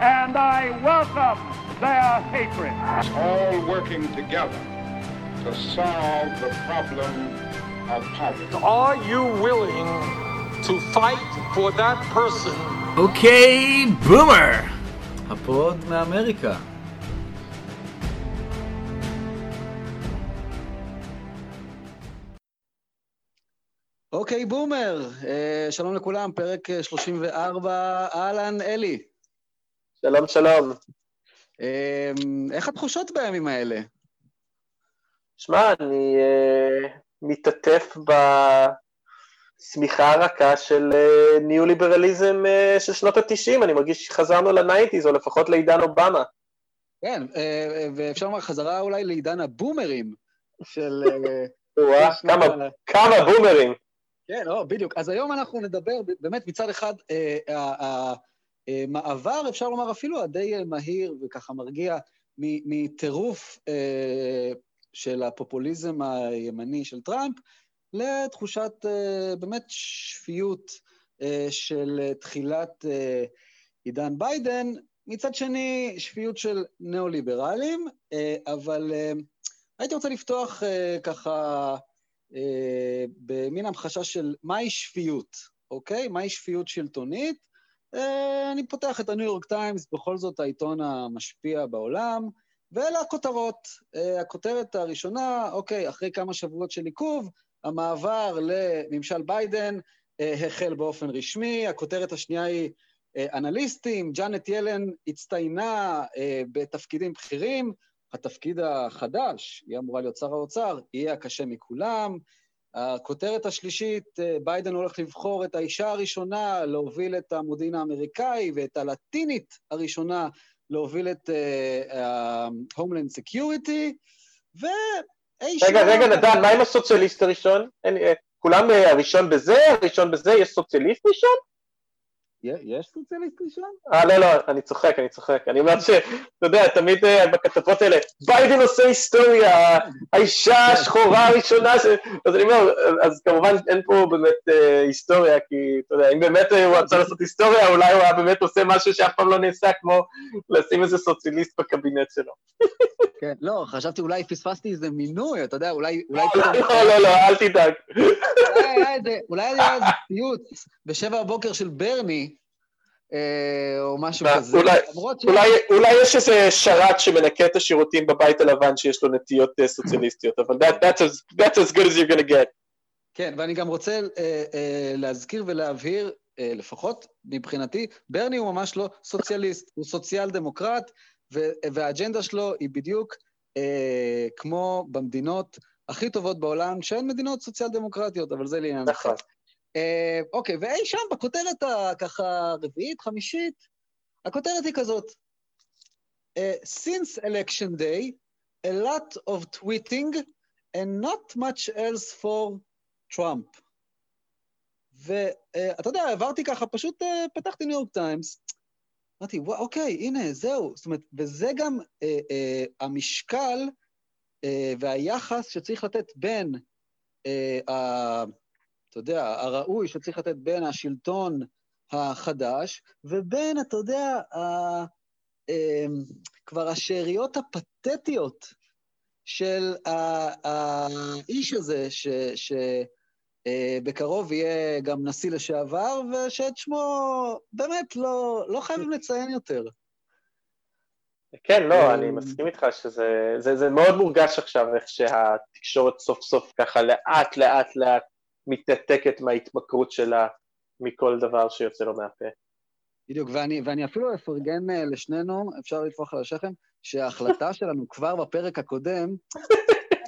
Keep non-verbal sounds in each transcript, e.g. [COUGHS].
and I welcome their hatred. all working together to solve the problem of poverty. Are you willing to fight for that person אוקיי, בומר! הפוד מאמריקה. אוקיי, בומר, אה, שלום לכולם, פרק אה, 34, אהלן, אלי. שלום, שלום. אה, איך התחושות בימים האלה? שמע, אני uh, מתעטף בשמיכה הרכה של uh, ניאו-ליברליזם uh, של שנות ה-90, אני מרגיש שחזרנו לנייטיז, או לפחות לעידן אובמה. כן, אה, ואפשר לומר חזרה אולי לעידן הבומרים של... אה, כמה, כמה בומרים. כן, לא, בדיוק. אז היום אנחנו נדבר באמת מצד אחד, אה, ה- המעבר, אפשר לומר אפילו הדי אה, מהיר וככה מרגיע, מטירוף אה, של הפופוליזם הימני של טראמפ, לתחושת אה, באמת שפיות אה, של אה, תחילת אה, עידן ביידן, מצד שני, שפיות של ניאו-ליברלים, אה, אבל אה, הייתי רוצה לפתוח אה, ככה אה, במין המחשה של מהי שפיות, אוקיי? מהי שפיות שלטונית? אה, אני פותח את הניו יורק טיימס, בכל זאת העיתון המשפיע בעולם, ואלה הכותרות. אה, הכותרת הראשונה, אוקיי, אחרי כמה שבועות של עיכוב, המעבר לממשל ביידן אה, החל באופן רשמי. הכותרת השנייה היא אנליסטים, ג'אנט ילן הצטיינה בתפקידים בכירים, התפקיד החדש, היא אמורה להיות שר האוצר, יהיה הקשה מכולם. הכותרת השלישית, אה, ביידן הולך לבחור את האישה הראשונה להוביל את המודיעין האמריקאי ואת הלטינית הראשונה להוביל את ה-Homeland Security, ואי שם... רגע, רגע, נדן, מה עם הסוציאליסט הראשון? אה, כולם אה, הראשון בזה, הראשון בזה, יש סוציאליסט ראשון? יש סוציאליסט ראשון? אה, לא, לא, אני צוחק, אני צוחק. אני אומר שאתה יודע, תמיד אה, בכתבות האלה, ביידן עושה היסטוריה, האישה השחורה הראשונה, ש... אז אני אומר, אז כמובן אין פה באמת אה, היסטוריה, כי אתה יודע, אם באמת אה, הוא רצה לעשות היסטוריה, אולי הוא היה באמת עושה משהו שאף פעם לא נעשה, כמו לשים איזה סוציאליסט בקבינט שלו. כן, לא, חשבתי אולי פספסתי איזה מינוי, אתה יודע, אולי... לא, לא, לא, לא, אל תדאג. אולי היה איזה, ציוץ בשבע בבוקר של ברני, או משהו כזה. אולי- אולי, אולי יש איזה שרת שמנקה את השירותים בבית הלבן שיש לו נטיות אה, סוציאליסטיות, אבל that, that's, as, that's as good as you're gonna get. כן, ואני גם רוצה אה, אה, להזכיר ולהבהיר, אה, לפחות מבחינתי, ברני הוא ממש לא סוציאליסט, הוא סוציאל דמוקרט, ו- והאג'נדה שלו היא בדיוק אה, כמו במדינות הכי טובות בעולם, שהן מדינות סוציאל דמוקרטיות, אבל זה לעניין. נכון. אה, אוקיי, ואי שם בכותרת הככה רביעית, חמישית, הכותרת היא כזאת: אה, Since election day, a lot of tweeting and not much else for Trump. ואתה יודע, עברתי ככה, פשוט אה, פתחתי ניו יורק טיימס, אמרתי, וואו, אוקיי, הנה, זהו. זאת אומרת, וזה גם אה, אה, המשקל אה, והיחס שצריך לתת בין אה, ה... אתה יודע, הראוי שצריך לתת בין השלטון החדש, ובין, אתה יודע, ה, אה, כבר השאריות הפתטיות של האיש הזה, ש... ש אה, בקרוב יהיה גם נשיא לשעבר, ושאת שמו באמת לא, לא חייבים לציין יותר. כן, לא, אני מסכים איתך שזה זה, זה מאוד מורגש עכשיו, איך שהתקשורת סוף סוף ככה לאט לאט לאט מתנתקת מההתמכרות שלה מכל דבר שיוצא לו מהפה. בדיוק, ואני, ואני אפילו אפרגן אה, לשנינו, אפשר לטפוח על השכם, שההחלטה [LAUGHS] שלנו כבר בפרק הקודם,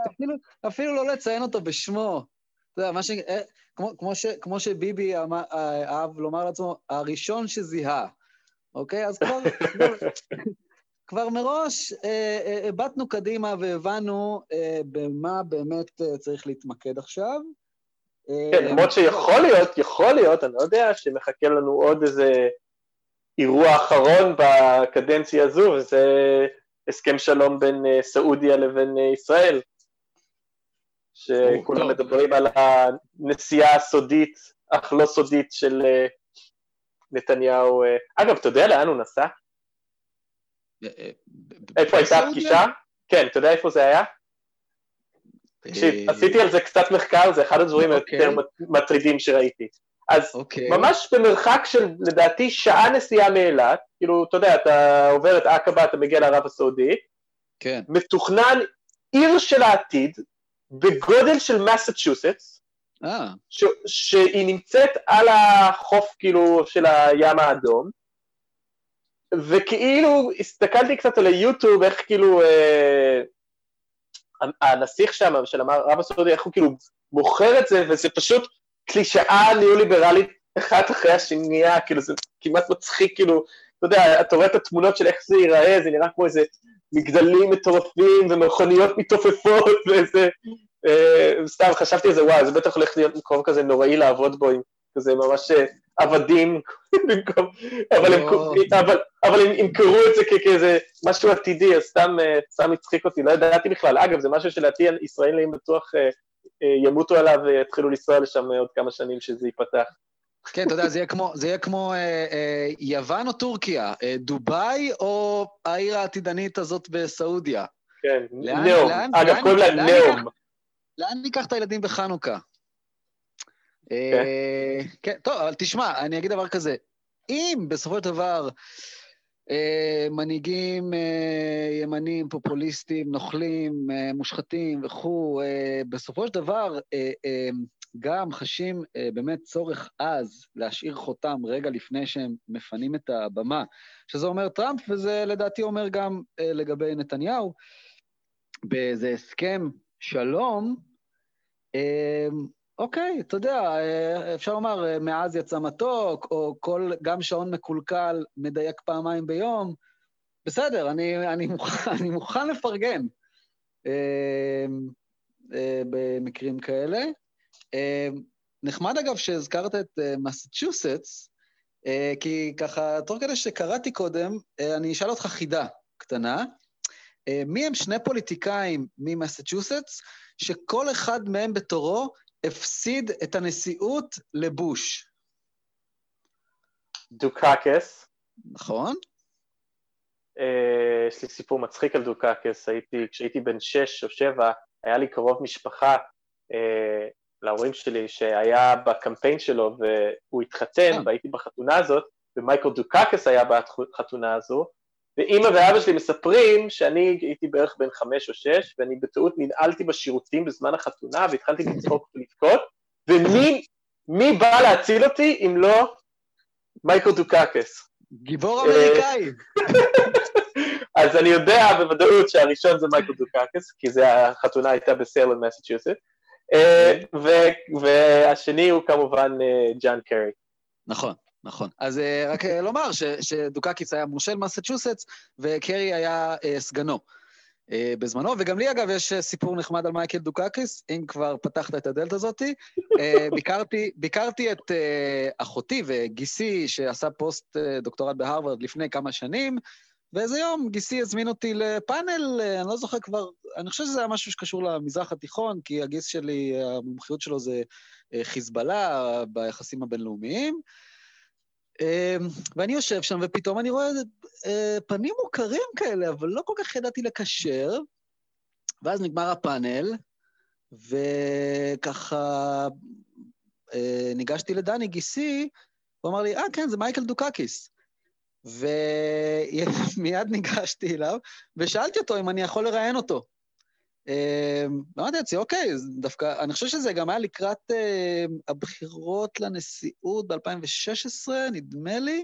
אפילו, אפילו לא לציין אותו בשמו. אתה יודע, מה ש... אה, כמו, כמו, ש, כמו שביבי אה, אהב לומר לעצמו, הראשון שזיהה, אוקיי? אז כבר, כבר, [LAUGHS] מראש אה, אה, הבטנו קדימה והבנו אה, במה באמת אה, צריך להתמקד עכשיו. אה, כן, למרות שיכול להיות, יכול להיות, אני לא יודע, שמחכה לנו עוד איזה אירוע אחרון בקדנציה הזו, וזה הסכם שלום בין אה, סעודיה לבין אה, ישראל. שכולם. מדברים על הנסיעה הסודית, אך לא סודית, של אה, נתניהו. אה. אגב, אתה יודע לאן הוא נסע? אה, אה, איפה הייתה? הפגישה? כן, אתה יודע איפה זה היה? תקשיב, אה, עשיתי על זה קצת מחקר, זה אחד הדברים אוקיי. היותר מטרידים שראיתי. אז אוקיי. ממש במרחק של לדעתי שעה נסיעה מאילת, כאילו, אתה יודע, אתה עובר את עקבה, אתה מגיע לערב הסעודית, כן. מתוכנן עיר של העתיד, בגודל של מסצ'וסטס, אה, ש- שהיא נמצאת על החוף, כאילו, של הים האדום, וכאילו, הסתכלתי קצת על היוטיוב, איך כאילו, אה, הנסיך שם, של הרב הסעודי, איך הוא כאילו מוכר את זה, וזה פשוט קלישאה ניאו-ליברלית אחת אחרי השנייה, כאילו, זה כמעט מצחיק, כאילו, אתה יודע, אתה רואה את התמונות של איך זה ייראה, זה נראה כמו איזה מגדלים מטורפים ומכוניות מתעופפות [LAUGHS] ואיזה... אה, סתם חשבתי על זה, וואי, זה בטח הולך להיות מקום כזה נוראי לעבוד בו, עם כזה ממש אה, עבדים [LAUGHS] במקום, אבל, הם, לא. אבל, אבל הם ימכרו את זה כאיזה משהו עתידי, אז סתם, אה, סתם הצחיק אותי, לא ידעתי בכלל. אגב, זה משהו שלדעתי ישראלים בטוח אה, אה, ימותו עליו ויתחילו לנסוע לשם אה, עוד כמה שנים שזה ייפתח. כן, אתה יודע, זה יהיה כמו, זה יהיה כמו אה, אה, יוון או טורקיה, אה, דובאי או העיר העתידנית הזאת בסעודיה. כן, לאן- נאום. לאן- אגב, קוראים לה נאום. לאן ניקח את הילדים בחנוכה? אה, כן, טוב, אבל תשמע, אני אגיד דבר כזה. אם בסופו של דבר אה, מנהיגים אה, ימנים, פופוליסטים, נוכלים, אה, מושחתים וכו', אה, בסופו של דבר אה, אה, גם חשים אה, באמת צורך עז להשאיר חותם רגע לפני שהם מפנים את הבמה, שזה אומר טראמפ, וזה לדעתי אומר גם אה, לגבי נתניהו, באיזה הסכם שלום, אה, אוקיי, אתה יודע, אה, אפשר לומר, אה, מעז יצא מתוק, או כל, גם שעון מקולקל מדייק פעמיים ביום. בסדר, אני, אני, מוכן, [LAUGHS] אני מוכן לפרגן אה, אה, במקרים כאלה. אה, נחמד אגב שהזכרת את אה, מסצ'וסטס, אה, כי ככה, תוך כדי שקראתי קודם, אה, אני אשאל אותך חידה קטנה. אה, מי הם שני פוליטיקאים ממסצ'וסטס, שכל אחד מהם בתורו הפסיד את הנשיאות לבוש, דוקקס. נכון? אה, יש לי סיפור מצחיק על דוקקס, הייתי, כשהייתי בן שש או שבע, היה לי קרוב משפחה אה, להורים שלי שהיה בקמפיין שלו והוא התחתן אה. והייתי בחתונה הזאת, ומייקל דוקקס היה בחתונה הזו, ואימא ואבא שלי מספרים שאני הייתי בערך בן חמש או שש, ואני בטעות ננעלתי בשירותים בזמן החתונה והתחלתי לצחוק ולבכות, ומי מי בא להציל אותי אם לא מייקל דוקקיס? גיבור אה, אמריקאי. [LAUGHS] אז אני יודע בוודאות שהראשון זה מייקל דוקקיס, כי זה החתונה הייתה בסיילם, מסצ'וסטס, ו- והשני הוא כמובן אה, ג'ון קרי. נכון, נכון. אז אה, רק אה, לומר ש- שדוקקיס היה מושל מסצ'וסטס, וקרי היה אה, סגנו בזמנו, וגם לי, אגב, יש סיפור נחמד על מייקל דוקקיס, אם כבר פתחת את הדלת הזאתי. ביקרתי, ביקרתי את אחותי וגיסי, שעשה פוסט דוקטורט בהרווארד לפני כמה שנים, ואיזה יום גיסי הזמין אותי לפאנל, אני לא זוכר כבר, אני חושב שזה היה משהו שקשור למזרח התיכון, כי הגיס שלי, המומחיות שלו זה חיזבאללה ביחסים הבינלאומיים. אה, ואני יושב שם, ופתאום אני רואה אה, פנים מוכרים כאלה, אבל לא כל כך ידעתי לקשר. ואז נגמר הפאנל, וככה אה, ניגשתי לדני, גיסי, הוא אמר לי, אה, כן, זה מייקל דוקקיס. ומיד [LAUGHS] ניגשתי אליו, ושאלתי אותו אם אני יכול לראיין אותו. ואמרתי לעצמי, אוקיי, אז דווקא, אני חושב שזה גם היה לקראת אה, הבחירות לנשיאות ב-2016, נדמה לי.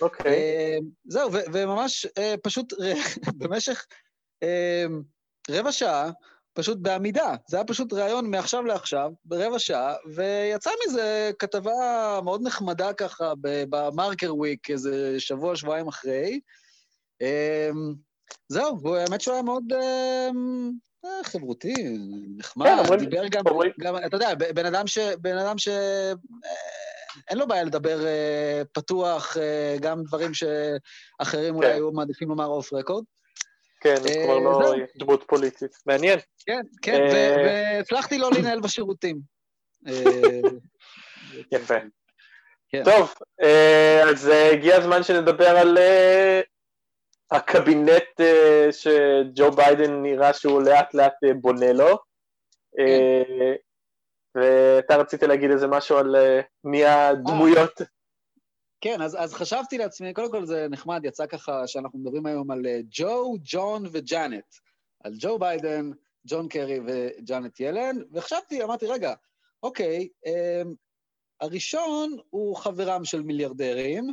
אוקיי. אה, זהו, וממש אה, פשוט [LAUGHS] במשך אה, רבע שעה, פשוט בעמידה. זה היה פשוט ראיון מעכשיו לעכשיו, ברבע שעה, ויצא מזה כתבה מאוד נחמדה ככה במרקר וויק, איזה שבוע, שבועיים אחרי. זהו, והאמת שהוא היה מאוד חברותי, נחמד, כן, דיבר גם, אומרים- גם, אתה יודע, בן אדם ש... בן אדם ש... אה, אין לו בעיה לדבר אה, פתוח, אה, גם דברים שאחרים אולי כן. היו מעדיפים לומר אוף רקורד. כן, אה, כבר לא. דמות פוליטית. מעניין. כן, כן, אה, והצלחתי לא לנהל בשירותים. אה, יפה. כן. טוב, אה, אז אה, הגיע הזמן שנדבר על אה, הקבינט uh, שג'ו ביידן נראה שהוא לאט לאט uh, בונה לו. Uh, ואתה רצית להגיד איזה משהו על מי הדמויות. כן, אז, אז חשבתי לעצמי, קודם כל זה נחמד, יצא ככה שאנחנו מדברים היום על ג'ו, ג'ון וג'אנט. על ג'ו ביידן, ג'ון קרי וג'אנט ילן, וחשבתי, אמרתי, רגע, אוקיי, um, הראשון הוא חברם של מיליארדרים,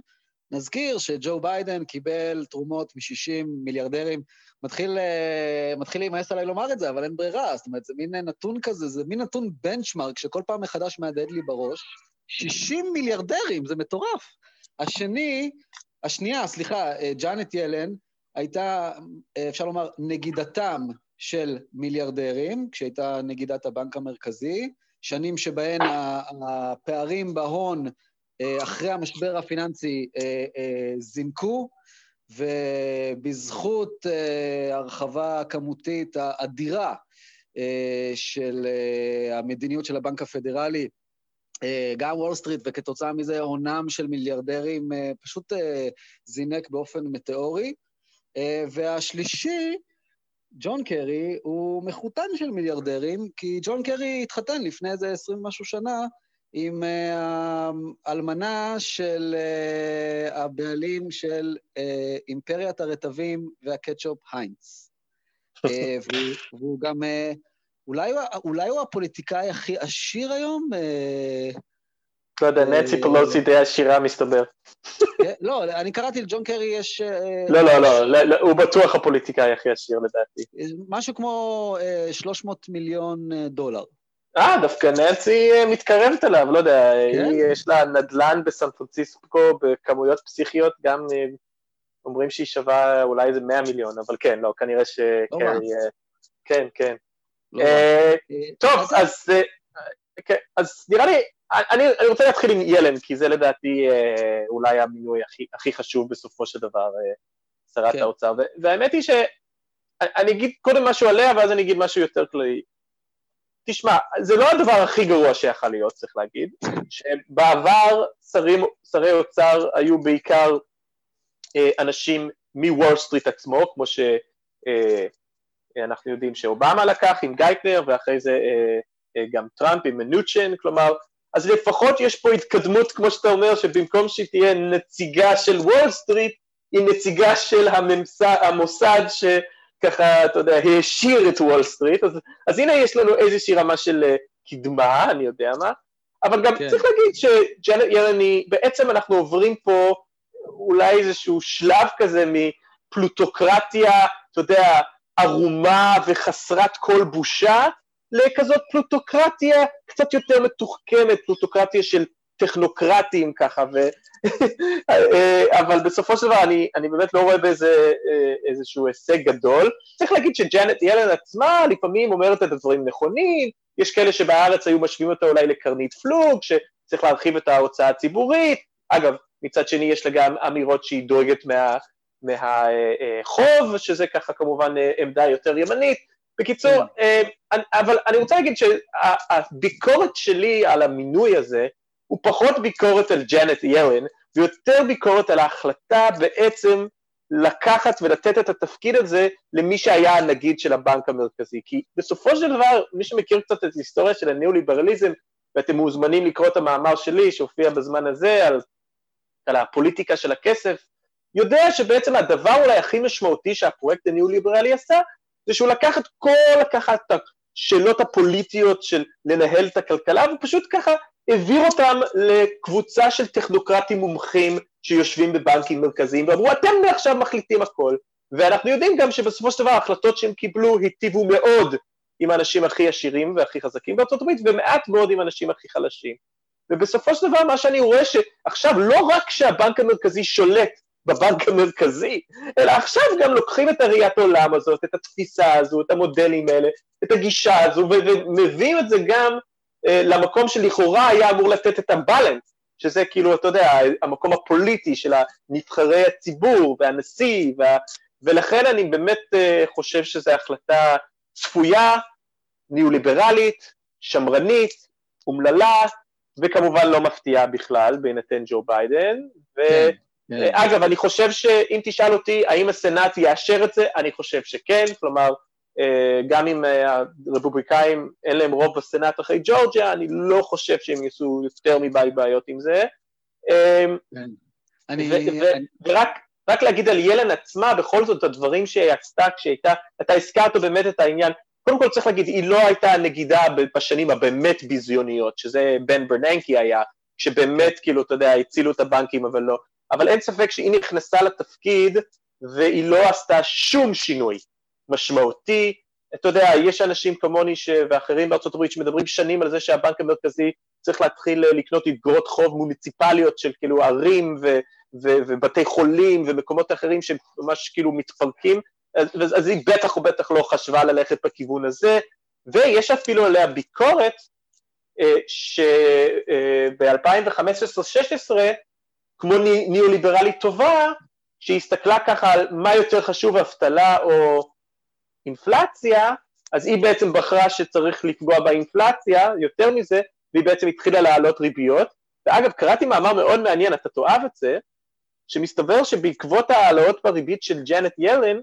נזכיר שג'ו ביידן קיבל תרומות מ-60 מיליארדרים. מתחיל, אה, מתחיל להימאס עליי לומר את זה, אבל אין ברירה. זאת אומרת, זה מין נתון כזה, זה מין נתון benchmark שכל פעם מחדש מהדהד לי בראש. 60 מיליארדרים, זה מטורף. השני, השנייה, סליחה, אה, ג'אנט ילן, הייתה, אה, אפשר לומר, נגידתם של מיליארדרים, כשהייתה נגידת הבנק המרכזי, שנים שבהן הפערים בהון אחרי המשבר הפיננסי אה, אה, זינקו, ובזכות הרחבה כמותית האדירה של המדיניות של הבנק הפדרלי, גם וול סטריט, וכתוצאה מזה הונם של מיליארדרים פשוט זינק באופן מטאורי. והשלישי, ג'ון קרי, הוא מחותן של מיליארדרים, כי ג'ון קרי התחתן לפני איזה עשרים ומשהו שנה עם האלמנה של uh, הבעלים של uh, אימפריית הרטבים והקטשופ היינץ. [LAUGHS] והוא, והוא גם, אולי, אולי הוא הפוליטיקאי הכי עשיר היום? לא יודע, נצי פלוסי די עשירה מסתבר. לא, אני קראתי לג'ון קרי יש... לא, לא, לא, הוא בטוח הפוליטיקאי הכי עשיר לדעתי. משהו כמו 300 מיליון דולר. אה, דווקא ננסי אה, מתקרבת אליו, לא יודע, כן? היא, יש לה נדל"ן בסן פרנסיסקו בכמויות פסיכיות, גם אה, אומרים שהיא שווה אולי איזה 100 מיליון, אבל כן, לא, כנראה ש... לא כן, אה, כן, כן. לא אה, טוב, אז, כן, אז נראה לי, אני, אני רוצה להתחיל עם ילן, כי זה לדעתי אה, אולי המינוי הכי, הכי חשוב בסופו של דבר, אה, שרת כן. האוצר, והאמת היא ש... אני אגיד קודם משהו עליה, ואז אני אגיד משהו יותר כללי. תשמע, זה לא הדבר הכי גרוע שיכול להיות, צריך להגיד, שבעבר שרים, שרי אוצר היו בעיקר אה, אנשים מוול סטריט עצמו, כמו שאנחנו אה, יודעים שאובמה לקח עם גייטנר, ואחרי זה אה, אה, גם טראמפ עם מנוצ'ן, כלומר, אז לפחות יש פה התקדמות, כמו שאתה אומר, שבמקום שהיא תהיה נציגה של וול סטריט, היא נציגה של הממסד, המוסד ש... ככה, אתה יודע, העשיר את וול סטריט, אז, אז הנה יש לנו איזושהי רמה של uh, קדמה, אני יודע מה, אבל גם כן. צריך להגיד שג'נט ילני, בעצם אנחנו עוברים פה אולי איזשהו שלב כזה מפלוטוקרטיה, אתה יודע, ערומה וחסרת כל בושה, לכזאת פלוטוקרטיה קצת יותר מתוחכמת, פלוטוקרטיה של טכנוקרטים ככה, ו... אה, אבל בסופו של דבר אני, אני באמת לא רואה בזה אה, איזשהו הישג גדול. צריך להגיד שג'אנט ילן עצמה לפעמים אומרת את הדברים נכונים, יש כאלה שבארץ היו משווים אותה אולי לקרנית פלוג, שצריך להרחיב את ההוצאה הציבורית, אגב, מצד שני יש לה גם אמירות שהיא דואגת מה, מהחוב, אה, שזה ככה כמובן עמדה יותר ימנית. בקיצור, כן. אבל אני רוצה להגיד שהביקורת שלי על המינוי הזה, הוא פחות ביקורת על ג'נט ילן, ויותר ביקורת על ההחלטה בעצם לקחת ולתת את התפקיד הזה למי שהיה הנגיד של הבנק המרכזי. כי בסופו של דבר, מי שמכיר קצת את ההיסטוריה של הניאו-ליברליזם, ואתם מוזמנים לקרוא את המאמר שלי שהופיע בזמן הזה על, על הפוליטיקה של הכסף, יודע שבעצם הדבר אולי הכי משמעותי שהפרויקט הניאו-ליברלי עשה, זה שהוא לקח את כל לקחת את השאלות הפוליטיות של לנהל את הכלכלה, ופשוט ככה העביר אותם לקבוצה של טכנוקרטים מומחים שיושבים בבנקים מרכזיים ואמרו אתם מעכשיו מחליטים הכל. ואנחנו יודעים גם שבסופו של דבר ההחלטות שהם קיבלו היטיבו מאוד עם האנשים הכי עשירים והכי חזקים בארצות הברית ומעט מאוד עם האנשים הכי חלשים. ובסופו של דבר מה שאני רואה שעכשיו לא רק שהבנק המרכזי שולט בבנק המרכזי, אלא עכשיו גם לוקחים את הראיית העולם הזאת, את התפיסה הזו, את המודלים האלה, את הגישה הזו, ומביאים את זה גם למקום שלכאורה היה אמור לתת את הבלנס, שזה כאילו, אתה יודע, המקום הפוליטי של נבחרי הציבור והנשיא, וה... ולכן אני באמת אה, חושב שזו החלטה צפויה, ניאו-ליברלית, שמרנית, אומללה, וכמובן לא מפתיעה בכלל בהינתן ג'ו ביידן, ו... כן. כן. אגב, אני חושב שאם תשאל אותי האם הסנאט יאשר את זה, אני חושב שכן, כלומר, גם אם הרפובליקאים אין להם רוב בסנאט אחרי ג'ורג'יה, אני לא חושב שהם יעשו יותר מדי בעיות עם זה. כן. ורק רק להגיד על ילן עצמה, בכל זאת, הדברים שהיא עשתה כשהייתה, אתה הזכרת באמת את העניין, קודם כל צריך להגיד, היא לא הייתה נגידה בשנים הבאמת ביזיוניות, שזה בן ברננקי היה, שבאמת, כאילו, אתה יודע, הצילו את הבנקים, אבל לא. אבל אין ספק שהיא נכנסה לתפקיד, והיא לא עשתה שום שינוי משמעותי. אתה יודע, יש אנשים כמוני ש... ואחרים בארצות הברית שמדברים שנים על זה שהבנק המרכזי צריך להתחיל לקנות אגרות חוב מוניציפליות של כאילו ערים ו... ו- ובתי חולים ומקומות אחרים שממש כאילו מתפרקים, אז, אז היא בטח ובטח לא חשבה ללכת בכיוון הזה, ויש אפילו עליה ביקורת אה, שב-2015-2016, אה, כמו ניאו-ליברלית טובה, שהיא הסתכלה ככה על מה יותר חשוב, אבטלה או אינפלציה, אז היא בעצם בחרה שצריך לפגוע באינפלציה, יותר מזה, והיא בעצם התחילה להעלות ריביות. ואגב, קראתי מאמר מאוד מעניין, אתה תאהב את זה, שמסתבר שבעקבות ההעלאות בריבית של ג'נט ילן,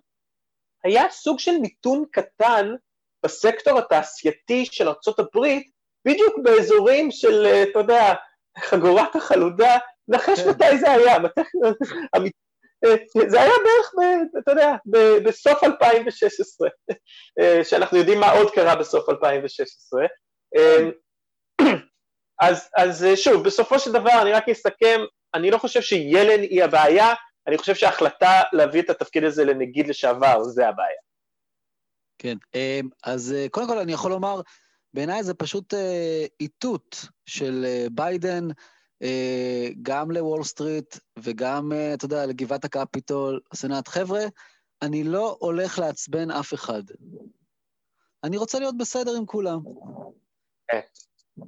היה סוג של מיתון קטן בסקטור התעשייתי של ארה"ב, בדיוק באזורים של, אה, אתה יודע, חגורת החלודה, נחש כן. מתי זה היה, מתי... [LAUGHS] אה, זה היה בערך, ב, אתה יודע, ב, בסוף 2016, אה, שאנחנו יודעים מה עוד קרה בסוף 2016. אז, אז שוב, בסופו של דבר, אני רק אסכם, אני לא חושב שילן היא הבעיה, אני חושב שההחלטה להביא את התפקיד הזה לנגיד לשעבר, זה הבעיה. כן, אמ, אז אה, קודם כל אני יכול לומר, בעיניי זה פשוט אה, איתות של אה, ביידן, גם לוול סטריט וגם, אתה יודע, לגבעת הקפיטול, הסנאט. חבר'ה, אני לא הולך לעצבן אף אחד. אני רוצה להיות בסדר עם כולם. כן.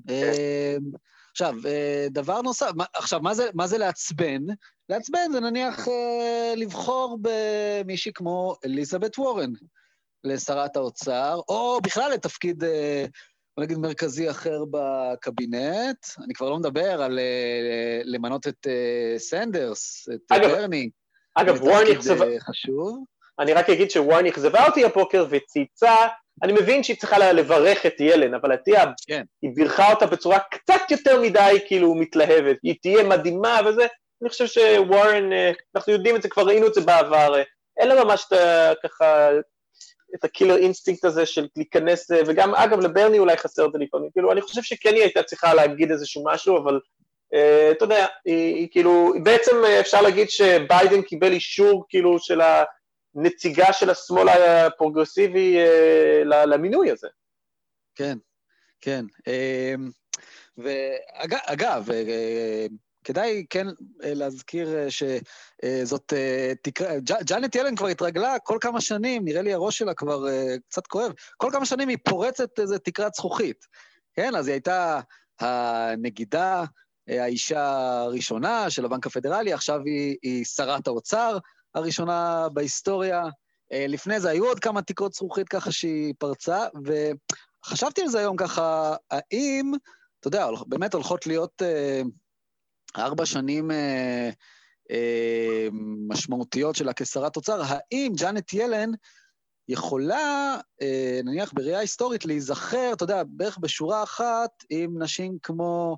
אמ, עכשיו, אה, דבר נוסף, עכשיו, מה זה, מה זה לעצבן? לעצבן זה נניח אה, לבחור במישהי כמו אליזבת וורן לשרת האוצר, או בכלל לתפקיד, אה, בוא נגיד, מרכזי אחר בקבינט. אני כבר לא מדבר על למנות את סנדרס, את ברני. אגב, וורן אכזבה... חשוב. אני רק אגיד שוורן אכזבה אותי הבוקר וצייצה אני מבין שהיא צריכה לברך את ילן, אבל עטיה, כן. היא בירכה אותה בצורה קצת יותר מדי כאילו מתלהבת, היא תהיה מדהימה וזה, אני חושב שוורן, אה, אנחנו יודעים את זה, כבר ראינו את זה בעבר, אה, אין לה ממש את ה... ככה, את ה killer instinct הזה של להיכנס, אה, וגם אגב לברני אולי חסר את זה לפעמים, כאילו אני חושב שכן היא הייתה צריכה להגיד איזשהו משהו, אבל אתה יודע, היא, היא כאילו, בעצם אפשר להגיד שביידן קיבל אישור כאילו של ה... נציגה של השמאל הפרוגרסיבי אה, למינוי הזה. כן, כן. אמ, ואגב, אה, כדאי כן אה, להזכיר שזאת תקרה, ג'אנט ילן כבר התרגלה כל כמה שנים, נראה לי הראש שלה כבר קצת כואב, כל כמה שנים היא פורצת איזה תקרת זכוכית. כן, אז היא הייתה הנגידה, האישה הראשונה של הבנק הפדרלי, עכשיו היא, היא שרת האוצר, הראשונה בהיסטוריה. אה, לפני זה היו עוד כמה תקרות זכוכית ככה שהיא פרצה, וחשבתי על זה היום ככה, האם, אתה יודע, באמת הולכות להיות אה, ארבע שנים אה, אה, משמעותיות שלה כשרת אוצר, האם ג'אנט ילן יכולה, אה, נניח בראייה היסטורית, להיזכר, אתה יודע, בערך בשורה אחת עם נשים כמו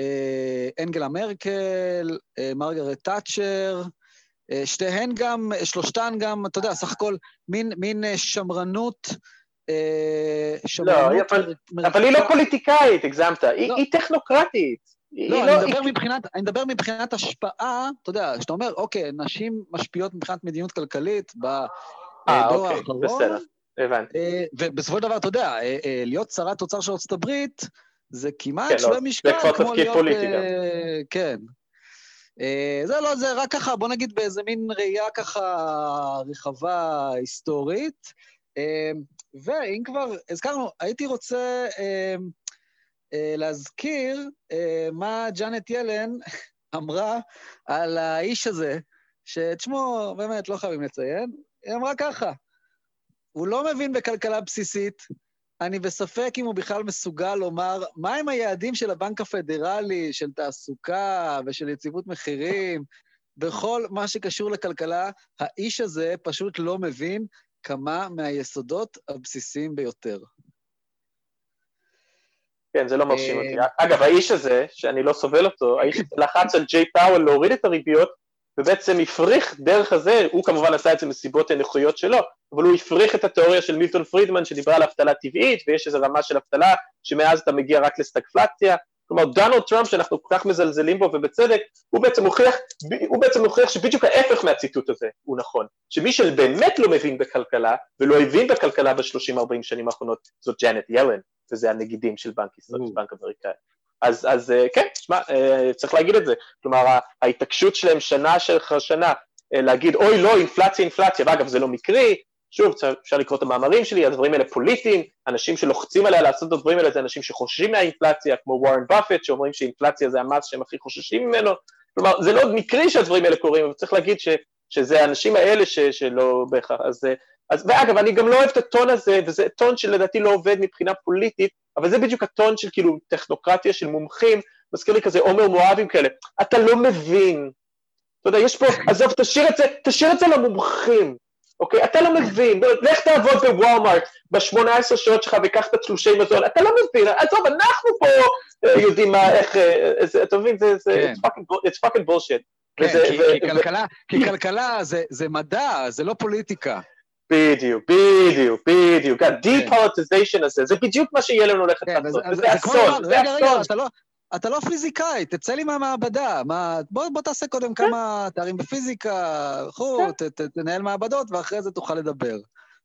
אה, אנגלה מרקל, אה, מרגרט תאצ'ר, אה, שתיהן גם, שלושתן גם, אתה יודע, סך הכל מין, מין אה, שמרנות, אה, שמרנות... לא, אבל, אבל היא לא פוליטיקאית, הגזמת, לא. היא, היא טכנוקרטית. לא, אני, לא, מדבר היא... מבחינת, אני מדבר מבחינת השפעה, אתה יודע, שאתה אומר, אוקיי, נשים משפיעות מבחינת מדיניות כלכלית בדור אוקיי, האחרון. בסדר, הבנתי. ובסופו של דבר, אתה יודע, להיות שרת אוצר של ארצות הברית, זה כמעט כן, שווה לא, משקל כמו להיות... פוליטי גם. כן, אה, זה לא, זה רק ככה, בוא נגיד באיזה מין ראייה ככה רחבה היסטורית. אה, ואם כבר הזכרנו, הייתי רוצה אה, להזכיר מה ג'אנט ילן [LAUGHS] אמרה על האיש הזה, שאת שמו באמת לא חייבים לציין, היא אמרה ככה, הוא לא מבין בכלכלה בסיסית, אני בספק אם הוא בכלל מסוגל לומר מהם היעדים של הבנק הפדרלי, של תעסוקה ושל יציבות מחירים, בכל מה שקשור לכלכלה, האיש הזה פשוט לא מבין כמה מהיסודות הבסיסיים ביותר. כן, זה לא מרשים אותי. אגב, האיש הזה, שאני לא סובל אותו, האיש לחץ על ג'יי פאוול להוריד את הריביות, ובעצם הפריך דרך זה, הוא כמובן עשה את זה מסיבות הנוחיות שלו, אבל הוא הפריך את התיאוריה של מילטון פרידמן שדיברה על אבטלה טבעית, ויש איזו רמה של אבטלה שמאז אתה מגיע רק לסטגפלציה, כלומר דונלד טראמפ שאנחנו כל כך מזלזלים בו ובצדק, הוא בעצם מוכיח, הוא בעצם מוכיח שבדיוק ההפך מהציטוט הזה הוא נכון, שמי שבאמת לא מבין בכלכלה ולא הבין בכלכלה בשלושים-ארבעים שנים האחרונות זאת ג'אנט ילן, וזה הנגידים של בנק ישראל, של בנק אמריקאי. אז, אז אה, כן, שמע, אה, צריך להגיד את זה, כלומר ההתעקשות שלהם שנה אחר שנה אה, להגיד אוי לא אינפלציה אינפלציה, ואגב זה לא מקרי, שוב, אפשר לקרוא את המאמרים שלי, הדברים האלה פוליטיים, אנשים שלוחצים עליה לעשות את הדברים האלה זה אנשים שחוששים מהאינפלציה, כמו וורן באפט, שאומרים שאינפלציה זה המס שהם הכי חוששים ממנו, כלומר, זה לא מקרי שהדברים האלה קורים, אבל צריך להגיד ש, שזה האנשים האלה ש, שלא בהכרח, אז, אז, ואגב, אני גם לא אוהב את הטון הזה, וזה טון שלדעתי לא עובד מבחינה פוליטית, אבל זה בדיוק הטון של כאילו טכנוקרטיה של מומחים, מזכיר לי כזה עומר מואבים כאלה, אתה לא מבין, אתה יודע, יש פה, עזוב, תשאיר את זה, תשאיר את זה למומחים, אוקיי? אתה לא מבין, לך תעבוד בוולמארט ב-18 שעות שלך וקח את התלושי מזון, אתה לא מבין, עזוב, אנחנו פה אה, יודעים מה, איך, אה, אתה מבין, זה, זה, כן. it's fucking bullshit. כן, כי, כלכלה, כי כלכלה זה, זה מדע, זה לא פוליטיקה. בדיוק, בדיוק, בדיוק, ה-depolitization הזה, זה בדיוק מה שיהיה הולכת כן, לעשות, זה אסון, זה אסון. אתה לא... אתה לא פיזיקאי, תצא לי מהמעבדה. מה, בוא, בוא תעשה קודם כן. כמה תארים בפיזיקה, חו, כן. ת, ת, תנהל מעבדות, ואחרי זה תוכל לדבר.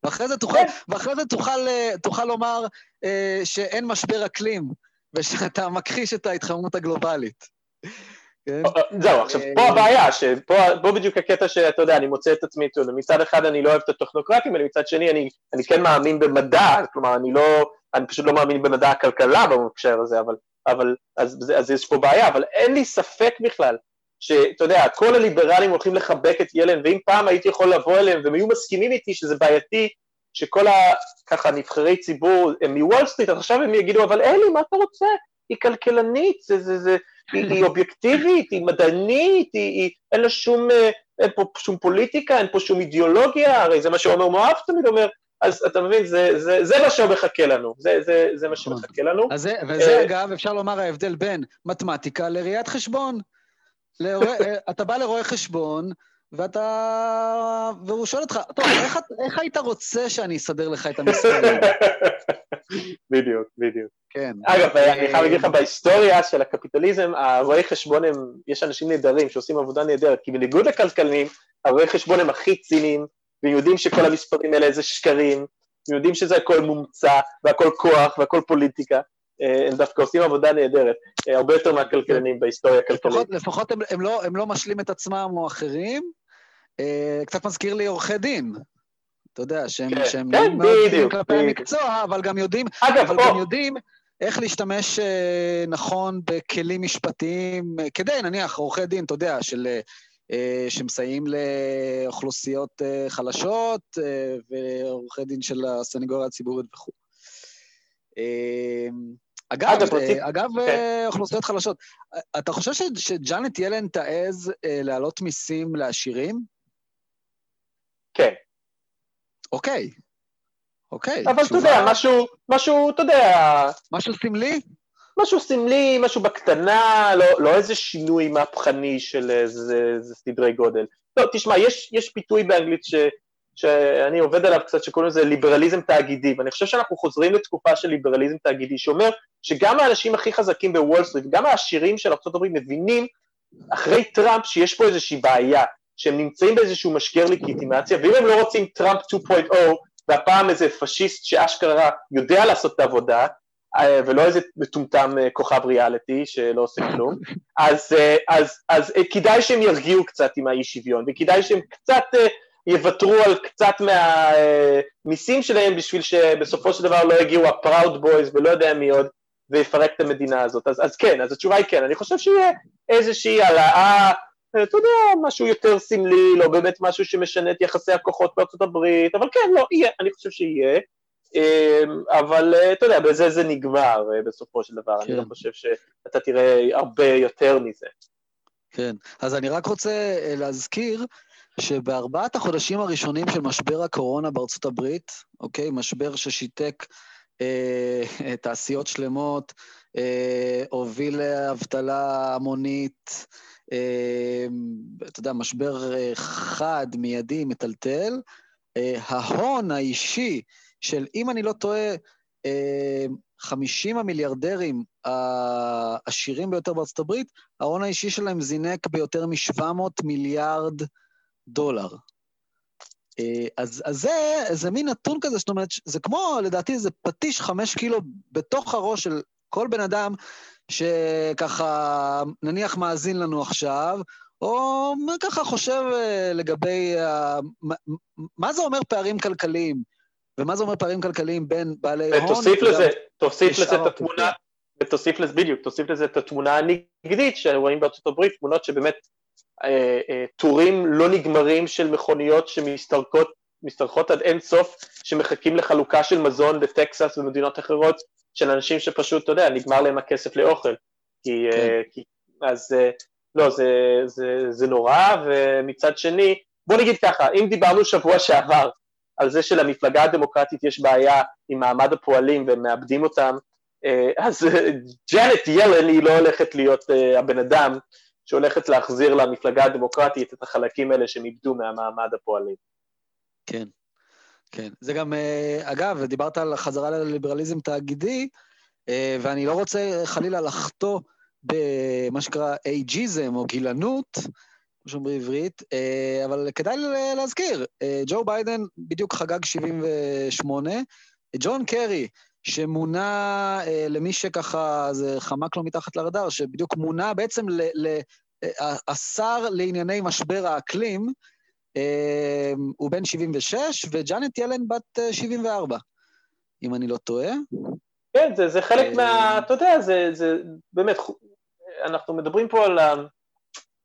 ואחרי זה תוכל, כן. ואחרי זה תוכל, אה, תוכל לומר אה, שאין משבר אקלים, ושאתה מכחיש את ההתחממות הגלובלית. כן? אה, זהו, עכשיו, פה הבעיה, שפה בדיוק הקטע שאתה יודע, אני מוצא את עצמי, מצד אחד אני לא אוהב את הטכנוקרטים, אבל מצד שני אני, אני כן מאמין במדע, כלומר, אני לא, אני פשוט לא מאמין במדע הכלכלה בהקשר הזה, אבל אבל, אז, אז יש פה בעיה, אבל אין לי ספק בכלל שאתה יודע, כל הליברלים הולכים לחבק את ילן, ואם פעם הייתי יכול לבוא אליהם והם היו מסכימים איתי שזה בעייתי שכל ה... ככה נבחרי ציבור הם מוול סטריט, אז עכשיו הם יגידו, אבל אלי, מה אתה רוצה? היא כלכלנית, זה, זה, זה, היא, היא אובייקטיבית, היא מדענית, היא, היא, אין לה שום, אה, אין פה שום פוליטיקה, אין פה שום אידיאולוגיה, הרי זה מה שעומר מואב תמיד אומר, אז אתה מבין, זה, זה, זה מה שמחכה לנו, זה, זה, זה מה שמחכה לנו. אז זה, וזה אה, אגב, אפשר לומר ההבדל בין מתמטיקה לראיית חשבון. לרוא, אה, אתה בא לרואה חשבון, ואתה... והוא שואל אותך, טוב, איך, איך היית רוצה שאני אסדר לך את המספרים? [LAUGHS] בדיוק, בדיוק. כן. אגב, אני חייב להגיד לך, בהיסטוריה של הקפיטליזם, הרואי חשבון הם, יש אנשים נהדרים שעושים עבודה נהדרת, כי בניגוד לכלכלנים, הרואי חשבון הם הכי ציניים, ויודעים שכל המספרים האלה זה שקרים, ויודעים שזה הכל מומצא, והכל כוח, והכל פוליטיקה. אה, הם דווקא עושים עבודה נהדרת, אה, הרבה יותר מהכלכלנים בהיסטוריה הכלכלית. לפחות, לפחות הם, הם, לא, הם לא משלים את עצמם או אחרים. אה, קצת מזכיר לי עורכי דין. אתה יודע, שהם, כן, שהם כן, בדיוק, כלפי בדיוק. המקצוע, אבל גם יודעים, אגב, אבל גם יודעים איך להשתמש נכון בכלים משפטיים, כדי, נניח, עורכי דין, אתה יודע, של אה, שמסייעים לאוכלוסיות אה, חלשות אה, ועורכי דין של הסנגוריה הציבורית וכו'. אגב, אגב, כן. אוכלוסיות חלשות, אתה חושב שג'אנט ילן תעז להעלות מיסים לעשירים? כן. אוקיי. אוקיי. אבל אתה יודע, משהו, משהו, אתה יודע... משהו סמלי? משהו סמלי, משהו בקטנה, לא, לא איזה שינוי מהפכני של איזה, איזה סדרי גודל. לא, תשמע, יש, יש ביטוי באנגלית ש, שאני עובד עליו קצת, שקוראים לזה ליברליזם תאגידי, ואני חושב שאנחנו חוזרים לתקופה של ליברליזם תאגידי, שאומר שגם האנשים הכי חזקים בוול סטריט, גם העשירים של ארה"ב מבינים אחרי טראמפ שיש פה איזושהי בעיה, שהם נמצאים באיזשהו משבר לגיטימציה, ואם הם לא רוצים טראמפ 2.0, והפעם איזה פשיסט שאשכרה יודע לעשות את העבודה, אה, ולא איזה מטומטם אה, כוכב ריאליטי שלא עושה כלום, [LAUGHS] אז, אה, אז, אז כדאי שהם ירגיעו קצת עם האי שוויון, וכדאי שהם קצת יוותרו על קצת מהמיסים שלהם בשביל שבסופו של דבר לא יגיעו הפראוד בויז ולא יודע מי עוד ויפרק את המדינה הזאת. אז, אז כן, אז התשובה היא כן, אני חושב שיהיה איזושהי העלאה, אתה יודע, משהו יותר סמלי, לא באמת משהו שמשנה את יחסי הכוחות בארצות הברית, אבל כן, לא, יהיה, אני חושב שיהיה. אמ, אבל אה, אתה יודע, בזה זה נגמר אה, בסופו של דבר, כן. אני לא כן. חושב שאתה תראה הרבה יותר מזה. כן. אז אני רק רוצה אה, להזכיר שבארבעת החודשים הראשונים של משבר הקורונה בארצות הברית, אוקיי, משבר ששיתק אה, [LAUGHS] תעשיות שלמות, אה, הוביל לאבטלה המונית, אתה יודע, משבר אה, חד, מיידי, מטלטל, אה, ההון האישי של, אם אני לא טועה, אה, 50 המיליארדרים העשירים ביותר בארצות הברית, ההון האישי שלהם זינק ביותר מ-700 מיליארד דולר. אה, אז, אז זה, זה מין נתון כזה, זאת אומרת, זה כמו, לדעתי, זה פטיש חמש קילו בתוך הראש של כל בן אדם שככה, נניח מאזין לנו עכשיו, או ככה חושב אה, לגבי, מה זה אומר פערים כלכליים? ומה זה אומר פערים כלכליים בין בעלי הון? ותוסיף לזה, תוסיף לזה את התמונה, ותוסיף לזה, בדיוק, תוסיף לזה את התמונה הנגדית שרואים בארצות הברית, תמונות שבאמת אה, אה, טורים לא נגמרים של מכוניות שמסתרקות עד אין סוף, שמחכים לחלוקה של מזון בטקסס ומדינות אחרות, של אנשים שפשוט, אתה יודע, נגמר להם הכסף לאוכל. כי, אה, כן. כי אז לא, זה, זה, זה נורא, ומצד שני, בוא נגיד ככה, אם דיברנו שבוע [LAUGHS] שעבר על זה שלמפלגה הדמוקרטית יש בעיה עם מעמד הפועלים והם מאבדים אותם, אז ג'אנט ילן היא לא הולכת להיות הבן אדם שהולכת להחזיר למפלגה הדמוקרטית את החלקים האלה שהם איבדו מהמעמד הפועלים. כן, כן. זה גם, אה, אגב, דיברת על חזרה לליברליזם תאגידי, אה, ואני לא רוצה חלילה לחטוא במה שנקרא אייג'יזם או גילנות, כמו שאומרים בעברית, אה, אבל כדאי להזכיר, ג'ו ביידן בדיוק חגג 78, ג'ון קרי, שמונה למי שככה, זה חמק לו מתחת לרדאר, שבדיוק מונה בעצם ל, ל, השר לענייני משבר האקלים, הוא בן 76, וג'אנט ילן בת 74, אה, אם אני לא טועה. כן, זה, זה חלק מה... אתה יודע, זה, זה באמת, אנחנו מדברים פה על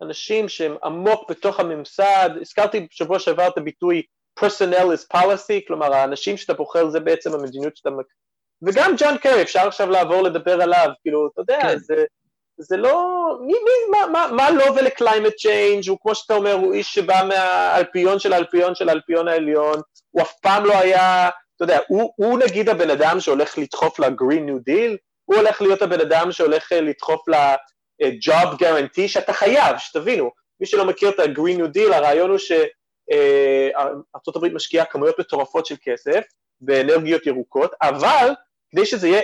אנשים שהם עמוק בתוך הממסד, הזכרתי בשבוע שעבר את הביטוי personnel is policy, כלומר האנשים שאתה בוחר זה בעצם המדיניות שאתה... וגם ג'ון קרי, אפשר עכשיו לעבור לדבר עליו, כאילו, אתה יודע, כן. זה... זה לא, מי, מי, מה, מה, מה לא ול-climate change, הוא כמו שאתה אומר, הוא איש שבא מהאלפיון של האלפיון של האלפיון העליון, הוא אף פעם לא היה, אתה יודע, הוא, הוא נגיד הבן אדם שהולך לדחוף ל-Green New Deal, הוא הולך להיות הבן אדם שהולך אה, לדחוף ל-Job Guarantee, שאתה חייב, שתבינו, מי שלא מכיר את ה-Green New Deal, הרעיון הוא שארה"ב אה, משקיעה כמויות מטורפות של כסף באנרגיות ירוקות, אבל כדי שזה יהיה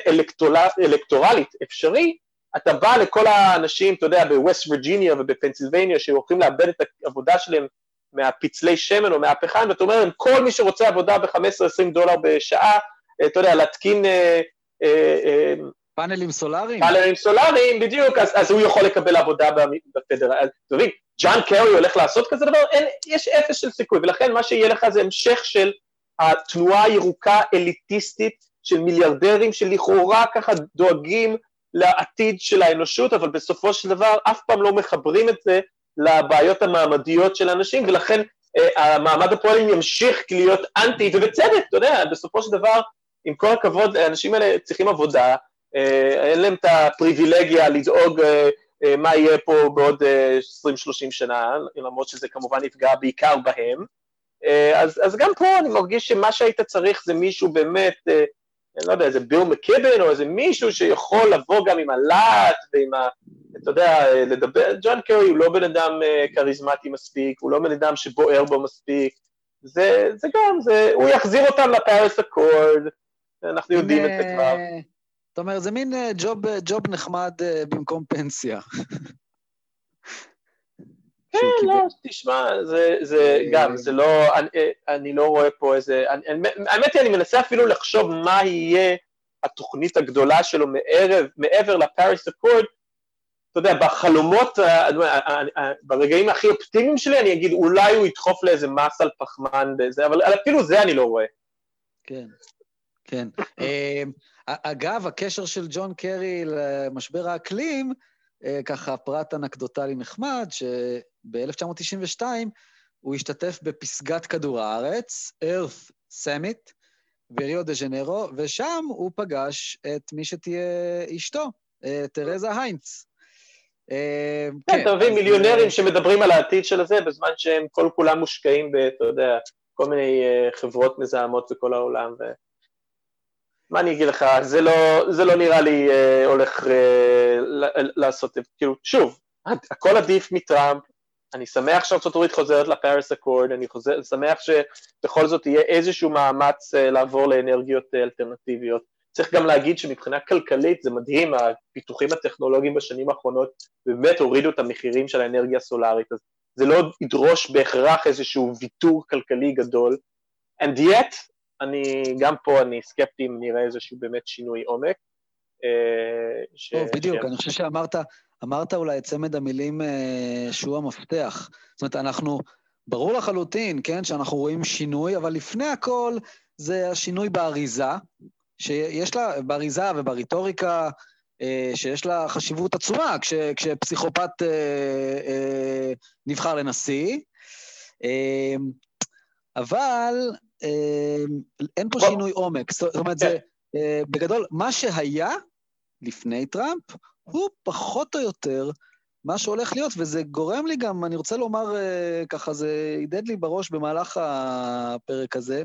אלקטורלית אפשרי, אתה בא לכל האנשים, אתה יודע, בווסט וירג'יניה ובפנסילבניה, שהולכים לאבד את העבודה שלהם מהפצלי שמן או מהפחם, ואתה אומר להם, כל מי שרוצה עבודה ב-15-20 דולר בשעה, אה, אתה יודע, להתקין... אה, אה, פאנלים סולאריים. פאנלים סולאריים, בדיוק, אז, אז הוא יכול לקבל עבודה בפדרל. אתה מבין, ג'ון קרי הולך לעשות כזה דבר? אין, יש אפס של סיכוי, ולכן מה שיהיה לך זה המשך של התנועה הירוקה אליטיסטית של מיליארדרים שלכאורה ככה דואגים לעתיד של האנושות, אבל בסופו של דבר אף פעם לא מחברים את זה לבעיות המעמדיות של האנשים, ולכן אה, המעמד הפועלים ימשיך להיות אנטי, ובצדק, אתה יודע, בסופו של דבר, עם כל הכבוד, האנשים האלה צריכים עבודה, אה, אין להם את הפריבילגיה לדאוג אה, אה, מה יהיה פה בעוד אה, 20-30 שנה, למרות שזה כמובן יפגע בעיקר בהם. אה, אז, אז גם פה אני מרגיש שמה שהיית צריך זה מישהו באמת אה, אני לא יודע, איזה ביל מקיבן או איזה מישהו שיכול לבוא גם עם הלהט ועם ה... אתה יודע, לדבר, ג'ון קרי הוא לא בן אדם אה, כריזמטי מספיק, הוא לא בן אדם שבוער בו מספיק, זה, זה גם, זה, הוא יחזיר אותם לפאריס אקורד, אנחנו יודעים את זה כבר. זאת אומרת, זה מין אה, ג'וב, ג'וב נחמד אה, במקום פנסיה. כן, לא, תשמע, זה, זה גם, זה לא, אני, אני לא רואה פה איזה, אני, האמת היא, אני מנסה אפילו לחשוב מה יהיה התוכנית הגדולה שלו מערב, מעבר לפאריס אקורד, אתה יודע, בחלומות, ברגעים הכי אופטימיים שלי, אני אגיד, אולי הוא ידחוף לאיזה מס על פחמן וזה, אבל אפילו זה אני לא רואה. כן, כן. אה, אגב, הקשר של ג'ון קרי למשבר האקלים, אה, ככה פרט אנקדוטלי נחמד, שב-1992 הוא השתתף בפסגת כדור הארץ, Earth Summit, בריו דה ז'נרו, ושם הוא פגש את מי שתהיה אשתו, אה, תרזה היינץ. אה, כן, אתה מבין, מיליונרים אה, שמדברים על העתיד של הזה, בזמן שהם כל כולם מושקעים ב, אתה יודע, כל מיני אה, חברות מזהמות בכל העולם. מה אני אגיד לך, זה לא, זה לא נראה לי אה, הולך אה, ל- לעשות, כאילו, שוב, הכל עדיף מטראמפ, אני שמח שארצות הברית חוזרת לפאריס אקורד, אני חוזר, שמח שבכל זאת יהיה איזשהו מאמץ אה, לעבור לאנרגיות אה, אלטרנטיביות. צריך גם להגיד שמבחינה כלכלית זה מדהים, הפיתוחים הטכנולוגיים בשנים האחרונות באמת הורידו את המחירים של האנרגיה הסולארית, אז זה לא ידרוש בהכרח איזשהו ויתור כלכלי גדול, and yet, אני, גם פה אני סקפטי אם נראה איזשהו באמת שינוי עומק. אה, ש- טוב, בדיוק, ש- אני חושב שאמרת אמרת אולי את צמד המילים אה, שהוא המפתח. זאת אומרת, אנחנו, ברור לחלוטין, כן, שאנחנו רואים שינוי, אבל לפני הכל זה השינוי באריזה, שיש לה, באריזה וברטוריקה, אה, שיש לה חשיבות עצומה כש, כשפסיכופת אה, אה, נבחר לנשיא. אה, אבל אין פה בוא. שינוי עומק. זאת אומרת, כן. זה, אה, בגדול, מה שהיה לפני טראמפ, הוא פחות או יותר מה שהולך להיות, וזה גורם לי גם, אני רוצה לומר אה, ככה, זה הדהד לי בראש במהלך הפרק הזה,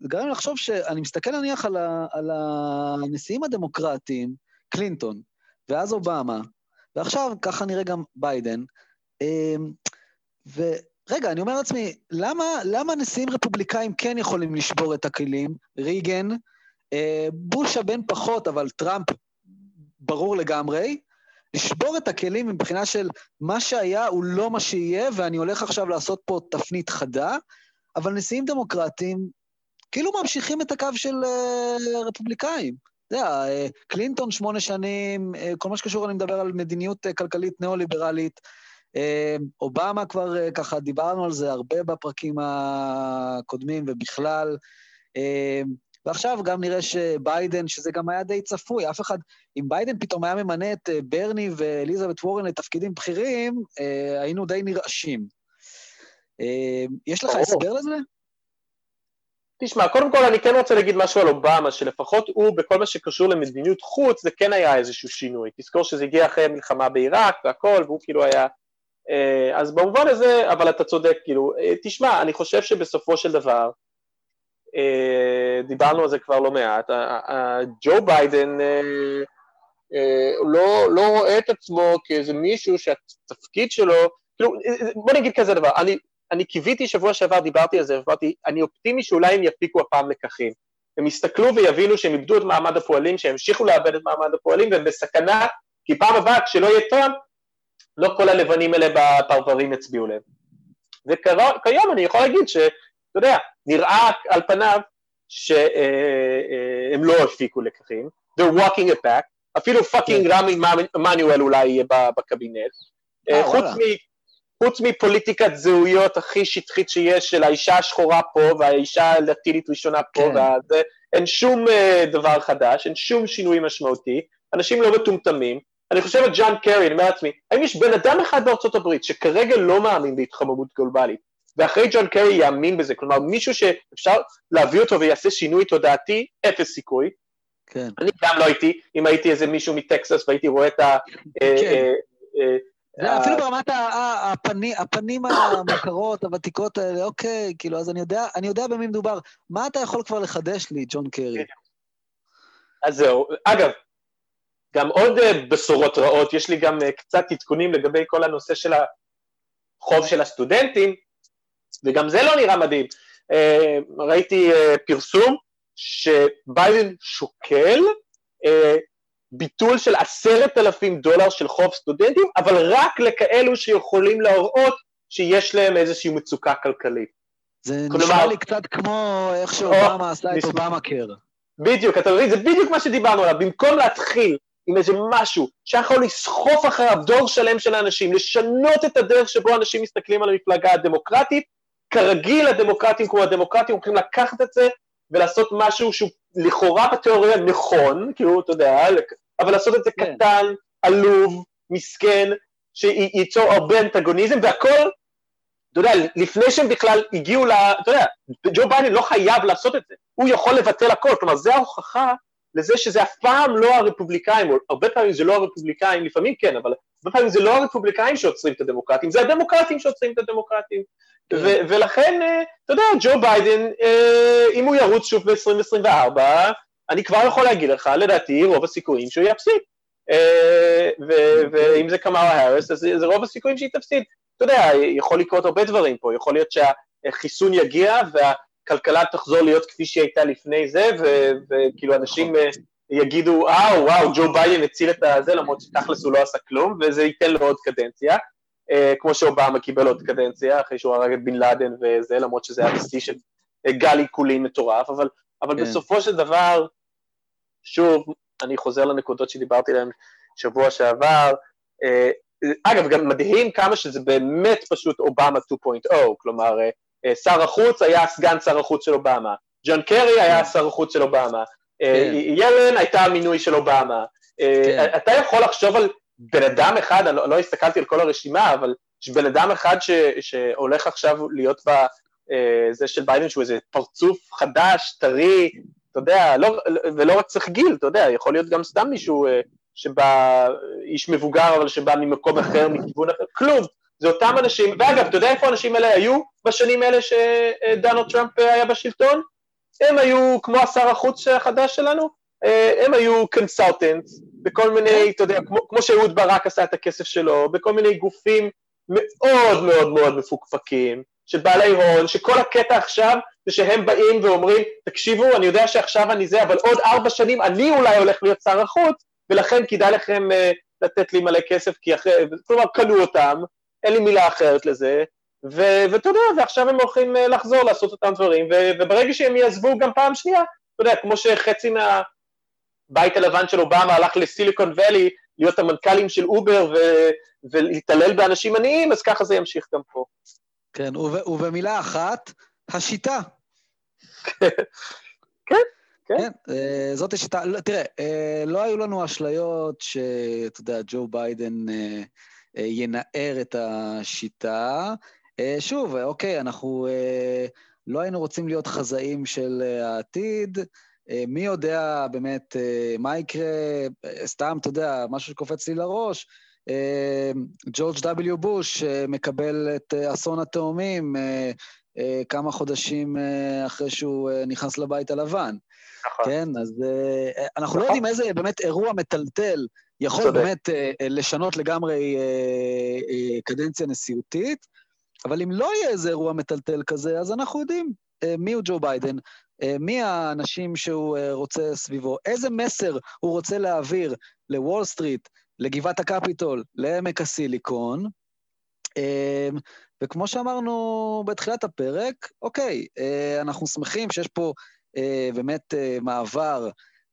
זה גרם לי לחשוב שאני מסתכל נניח על, ה, על הנשיאים הדמוקרטיים, קלינטון, ואז אובמה, ועכשיו ככה נראה גם ביידן, אה, ורגע, אני אומר לעצמי, למה, למה נשיאים רפובליקאים כן יכולים לשבור את הכלים? ריגן, אה, בוש הבן פחות, אבל טראמפ ברור לגמרי, לשבור את הכלים מבחינה של מה שהיה הוא לא מה שיהיה, ואני הולך עכשיו לעשות פה תפנית חדה, אבל נשיאים דמוקרטיים כאילו ממשיכים את הקו של uh, רפובליקאים. אתה יודע, uh, קלינטון שמונה שנים, uh, כל מה שקשור, אני מדבר על מדיניות uh, כלכלית ניאו-ליברלית. Uh, אובמה כבר uh, ככה, דיברנו על זה הרבה בפרקים הקודמים ובכלל. Uh, ועכשיו גם נראה שביידן, שזה גם היה די צפוי, אף אחד, אם ביידן פתאום היה ממנה את אה, ברני ואליזבת וורן לתפקידים בכירים, אה, היינו די נרעשים. אה, יש לך. הסבר לזה? תשמע, קודם כל אני כן רוצה להגיד משהו על אובמה, שלפחות הוא, בכל מה שקשור למדיניות חוץ, זה כן היה איזשהו שינוי. תזכור שזה הגיע אחרי המלחמה בעיראק והכל, והוא כאילו היה... אה, אז במובן הזה, אבל אתה צודק, כאילו, אה, תשמע, אני חושב שבסופו של דבר, אה, דיברנו על זה כבר לא מעט, ג'ו ביידן לא, לא רואה את עצמו כאיזה מישהו שהתפקיד שלו, כאילו, בוא נגיד כזה דבר, אני, אני קיוויתי שבוע שעבר, דיברתי על זה, ואמרתי, אני אופטימי שאולי הם יפיקו הפעם לקחים. הם יסתכלו ויבינו שהם איבדו את מעמד הפועלים, שהם ימשיכו לאבד את מעמד הפועלים, והם בסכנה, כי פעם הבאה, כשלא יהיה טראמפ, לא כל הלבנים האלה בפרברים יצביעו להם. וכיום אני יכול להגיד שאתה יודע, נראה על פניו שהם לא הפיקו לקחים, they're walking it back, אפילו fucking רמי מנואל אולי יהיה בקבינט. אה, אה, חוץ. מ- חוץ מפוליטיקת זהויות הכי שטחית שיש של האישה השחורה פה והאישה הלטינית ראשונה פה, כן. וזה, אין שום אה, דבר חדש, אין שום שינוי משמעותי, אנשים לא מטומטמים. אני חושב על ג'ון קרי, אני אומר לעצמי, האם יש בן אדם אחד בארצות הברית שכרגע לא מאמין בהתחממות גלובלית, ואחרי ג'ון קרי יאמין בזה, כלומר מישהו שאפשר להביא אותו ויעשה שינוי תודעתי, אפס סיכוי. כן. אני גם לא הייתי, אם הייתי איזה מישהו מטקסס והייתי רואה את ה... אה, כן. אה, אה, אפילו ברמת הפנים [COUGHS] המוכרות, הוותיקות האלה, אוקיי, כאילו, אז אני יודע, אני יודע במי מדובר. מה אתה יכול כבר לחדש לי, ג'ון קרי? אז זהו. אגב, גם עוד אה, בשורות רעות, יש לי גם אה, קצת עדכונים לגבי כל הנושא של החוב של הסטודנטים, וגם זה לא נראה מדהים. אה, ראיתי פרסום שביידן שוקל ביטול של עשרת אלפים דולר של חוב סטודנטים, אבל רק לכאלו שיכולים להראות שיש להם איזושהי מצוקה כלכלית. זה כלומר- נשמע לי קצת כמו איך שאובמה עשה את אובמה קר. בדיוק, אתה מבין? זה בדיוק מה שדיברנו עליו. במקום להתחיל עם איזה משהו שיכול לסחוף אחריו דור שלם של אנשים, לשנות את הדרך שבו אנשים מסתכלים על המפלגה הדמוקרטית, כרגיל הדמוקרטים כמו הדמוקרטים הולכים לקחת את זה ולעשות משהו שהוא לכאורה בתיאוריה נכון, כאילו, אתה יודע, אבל לעשות את זה כן. קטן, עלוב, מסכן, שייצור הרבה אנטגוניזם, והכל, אתה יודע, לפני שהם בכלל הגיעו ל... אתה יודע, ג'ו ביידן לא חייב לעשות את זה, הוא יכול לבטל הכל, כלומר, זה ההוכחה לזה שזה אף פעם לא הרפובליקאים, או הרבה פעמים זה לא הרפובליקאים, לפעמים כן, אבל הרבה פעמים זה לא הרפובליקאים שעוצרים את הדמוקרטים, זה הדמוקרטים שעוצרים את הדמוקרטים. כן. ולכן, אה, אתה יודע, ג'ו ביידן, אה, אם הוא ירוץ שוב ב-2024, אני כבר יכול להגיד לך, לדעתי, רוב הסיכויים שהוא יפסיד. אה, ואם זה קמארה האריס, אז זה רוב הסיכויים שהיא תפסיד. אתה יודע, יכול לקרות הרבה דברים פה, יכול להיות שהחיסון יגיע והכלכלה תחזור להיות כפי שהיא הייתה לפני זה, וכאילו אנשים יגידו, אה, וואו, ג'ו ביידן הציל את הזה, למרות שתכלס הוא לא עשה כלום, וזה ייתן לו עוד קדנציה. אה, כמו שאובמה קיבל עוד קדנציה, אחרי שהוא הרג את בן לאדן וזה, למרות שזה היה שיא של אה, גל עיקולים מטורף, אבל, אבל כן. בסופו של דבר, שוב, אני חוזר לנקודות שדיברתי עליהן שבוע שעבר, אה, אגב, גם מדהים כמה שזה באמת פשוט אובמה 2.0, כלומר, שר החוץ היה סגן שר החוץ של אובמה, ג'ון קרי היה כן. שר החוץ של אובמה, כן. ילן הייתה המינוי של אובמה. כן. אתה יכול לחשוב על בן אדם אחד, אני לא, לא הסתכלתי על כל הרשימה, אבל יש בן אדם אחד שהולך עכשיו להיות בזה אה, של ביידן, שהוא איזה פרצוף חדש, טרי, אתה יודע, לא, ולא רק צריך גיל, אתה יודע, יכול להיות גם סתם מישהו אה, שבא, איש מבוגר, אבל שבא ממקום אחר, מכיוון אחר, כלום. זה אותם אנשים, ואגב, אתה יודע איפה האנשים האלה היו בשנים האלה שדונלד טראמפ היה בשלטון? הם היו כמו השר החוץ החדש שלנו, אה, הם היו קונסלטנטס בכל מיני, אתה יודע, כמו, כמו שאהוד ברק עשה את הכסף שלו, בכל מיני גופים מאוד מאוד מאוד מפוקפקים, של בעלי הון, שכל הקטע עכשיו זה שהם באים ואומרים, תקשיבו, אני יודע שעכשיו אני זה, אבל עוד ארבע שנים אני אולי הולך להיות שר החוץ, ולכן כדאי לכם uh, לתת לי מלא כסף, כי אחרי, כלומר, קנו אותם, אין לי מילה אחרת לזה, ואתה יודע, ועכשיו הם הולכים אה, לחזור לעשות אותם דברים, וברגע שהם יעזבו גם פעם שנייה, אתה יודע, כמו שחצי מה... הבית הלבן של אובמה הלך לסיליקון ואלי להיות המנכ"לים של אובר ו- ולהתעלל באנשים עניים, אז ככה זה ימשיך גם פה. כן, וב- ובמילה אחת, השיטה. [LAUGHS] כן, כן. כן, אה, זאת השיטה. לא, תראה, אה, לא היו לנו אשליות שאתה יודע, ג'ו ביידן אה, ינער את השיטה. שוב, אוקיי, אנחנו לא היינו רוצים להיות חזאים של העתיד, אה, מי יודע באמת אה, מה יקרה, אה, סתם, אתה יודע, משהו שקופץ לי לראש, ג'ורג' W. בוש מקבל את אסון התאומים כמה חודשים אחרי שהוא נכנס לבית הלבן. נכון. כן, אז אנחנו לא נכון. לא יודעים איזה באמת אירוע מטלטל יכול צודק. באמת לשנות לגמרי קדנציה נשיאותית, אבל אם לא יהיה איזה אירוע מטלטל כזה, אז אנחנו יודעים מי הוא ג'ו ביידן, אה, מי האנשים שהוא אה, רוצה סביבו, איזה מסר הוא רוצה להעביר לוול סטריט, לגבעת הקפיטול, לעמק הסיליקון. אה, וכמו שאמרנו בתחילת הפרק, אוקיי, אנחנו שמחים שיש פה באמת מעבר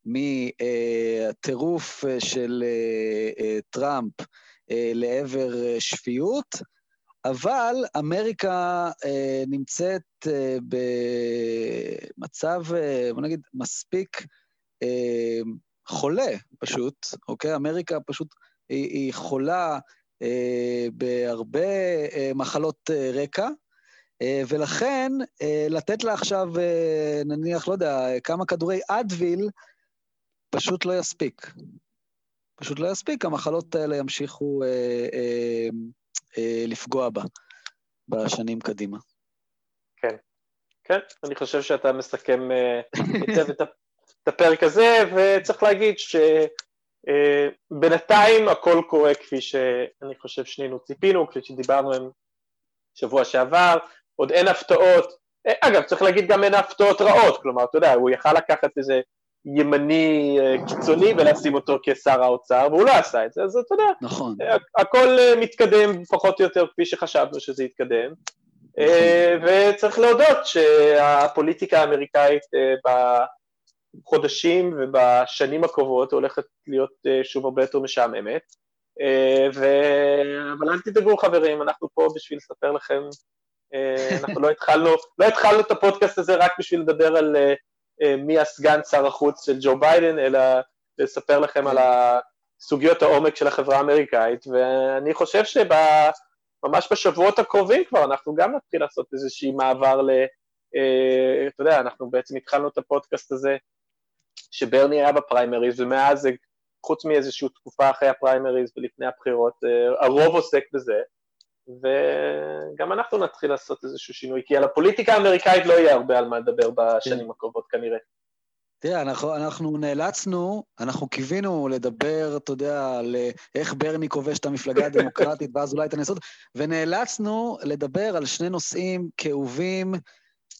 מהטירוף של טראמפ לעבר שפיות, אבל אמריקה אה, נמצאת אה, במצב, אה, בוא נגיד, מספיק אה, חולה פשוט, אוקיי? אמריקה פשוט, היא, היא חולה אה, בהרבה אה, מחלות אה, רקע, אה, ולכן אה, לתת לה עכשיו, אה, נניח, לא יודע, כמה כדורי אדוויל, פשוט לא יספיק. פשוט לא יספיק, המחלות האלה ימשיכו... אה, אה, אה, לפגוע בה בשנים קדימה. כן, כן, אני חושב שאתה מסכם אה, היטב את הפרק הזה, וצריך להגיד שבינתיים אה, הכל קורה כפי שאני חושב שנינו ציפינו, כפי שדיברנו עם שבוע שעבר, עוד אין הפתעות, אגב, צריך להגיד גם אין הפתעות רעות, כלומר, אתה יודע, הוא יכל לקחת איזה ימני אה, קיצוני ולשים אותו כשר האוצר, והוא לא עשה את זה, אז אתה יודע, נכון. הכל אה, מתקדם פחות או יותר כפי שחשבנו שזה יתקדם, אה, נכון. וצריך להודות שהפוליטיקה האמריקאית בחודשים ובשנים הקרובות הולכת להיות שוב הרבה יותר משעממת, ו... אבל אל תדאגו חברים, אנחנו פה בשביל לספר לכם, אנחנו לא התחלנו, לא התחלנו את הפודקאסט הזה רק בשביל לדבר על אה, מי הסגן שר החוץ של ג'ו ביידן, אלא לספר לכם על סוגיות העומק של החברה האמריקאית, ואני חושב שממש בשבועות הקרובים כבר אנחנו גם נתחיל לעשות איזושהי מעבר ל... אה, אתה יודע, אנחנו בעצם התחלנו את הפודקאסט הזה שברני היה בפריימריז, ומאז חוץ מאיזושהי תקופה אחרי הפריימריז ולפני הבחירות, אה, הרוב עוסק בזה, וגם אנחנו נתחיל לעשות איזשהו שינוי, כי על הפוליטיקה האמריקאית לא יהיה הרבה על מה לדבר בשנים הקרובות כנראה. תראה, אנחנו, אנחנו נאלצנו, אנחנו קיווינו לדבר, אתה יודע, על איך ברני כובש את המפלגה [LAUGHS] הדמוקרטית, ואז אולי את הנסות, ונאלצנו לדבר על שני נושאים כאובים,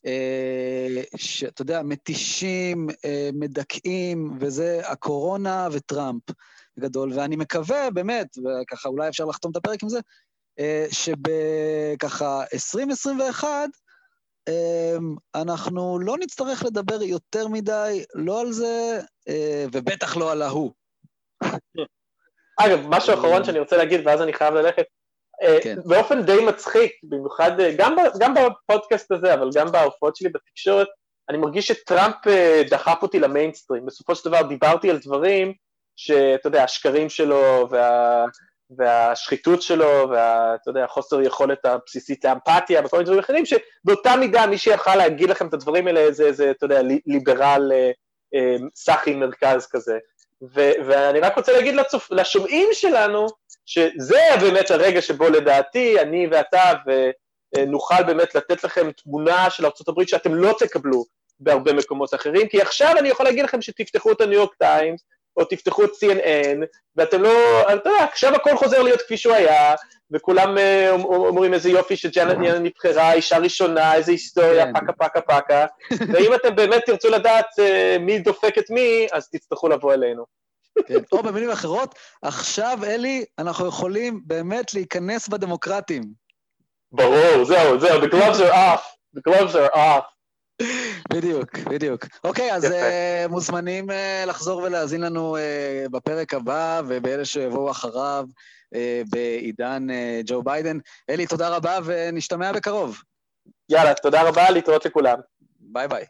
אה, שאתה יודע, מתישים, אה, מדכאים, וזה הקורונה וטראמפ גדול. ואני מקווה, באמת, וככה אולי אפשר לחתום את הפרק עם זה, אה, שבככה 2021, אמ, אנחנו לא נצטרך לדבר יותר מדי, לא על זה, אה, ובטח לא על ההוא. [LAUGHS] אגב, משהו אחרון שאני רוצה להגיד, ואז אני חייב ללכת. אה, כן. באופן די מצחיק, במיוחד, אה, גם, גם בפודקאסט הזה, אבל גם בהופעות שלי בתקשורת, אני מרגיש שטראמפ דחף אותי למיינסטרים. בסופו של דבר דיברתי על דברים שאתה יודע, השקרים שלו וה... והשחיתות שלו, ואתה יודע, חוסר יכולת הבסיסית לאמפתיה וכל מיני דברים אחרים, שבאותה מידה מי שיכל להגיד לכם את הדברים האלה זה, זה אתה יודע, ליברל אה, אה, סאחי מרכז כזה. ו, ואני רק רוצה להגיד לצופ... לשומעים שלנו, שזה באמת הרגע שבו לדעתי אני ואתה ונוכל באמת לתת לכם תמונה של ארה"ב שאתם לא תקבלו בהרבה מקומות אחרים, כי עכשיו אני יכול להגיד לכם שתפתחו את הניו יורק טיימס, או תפתחו את CNN, ואתם לא, אתה יודע, עכשיו הכל חוזר להיות כפי שהוא היה, וכולם אה, אומרים איזה יופי שג'אנט ניאן נבחרה, אישה ראשונה, איזה היסטוריה, כן. פקה פקה פקה, ואם אתם באמת תרצו לדעת uh, מי דופק את מי, אז תצטרכו לבוא אלינו. כן. או במילים אחרות, עכשיו, אלי, אנחנו יכולים באמת להיכנס בדמוקרטים. ברור, זהו, זהו, the gloves are off, the gloves are off. בדיוק, בדיוק. אוקיי, אז uh, מוזמנים uh, לחזור ולהאזין לנו uh, בפרק הבא ובאלה שיבואו אחריו uh, בעידן uh, ג'ו ביידן. אלי, תודה רבה ונשתמע בקרוב. יאללה, תודה רבה, להתראות לכולם. ביי ביי.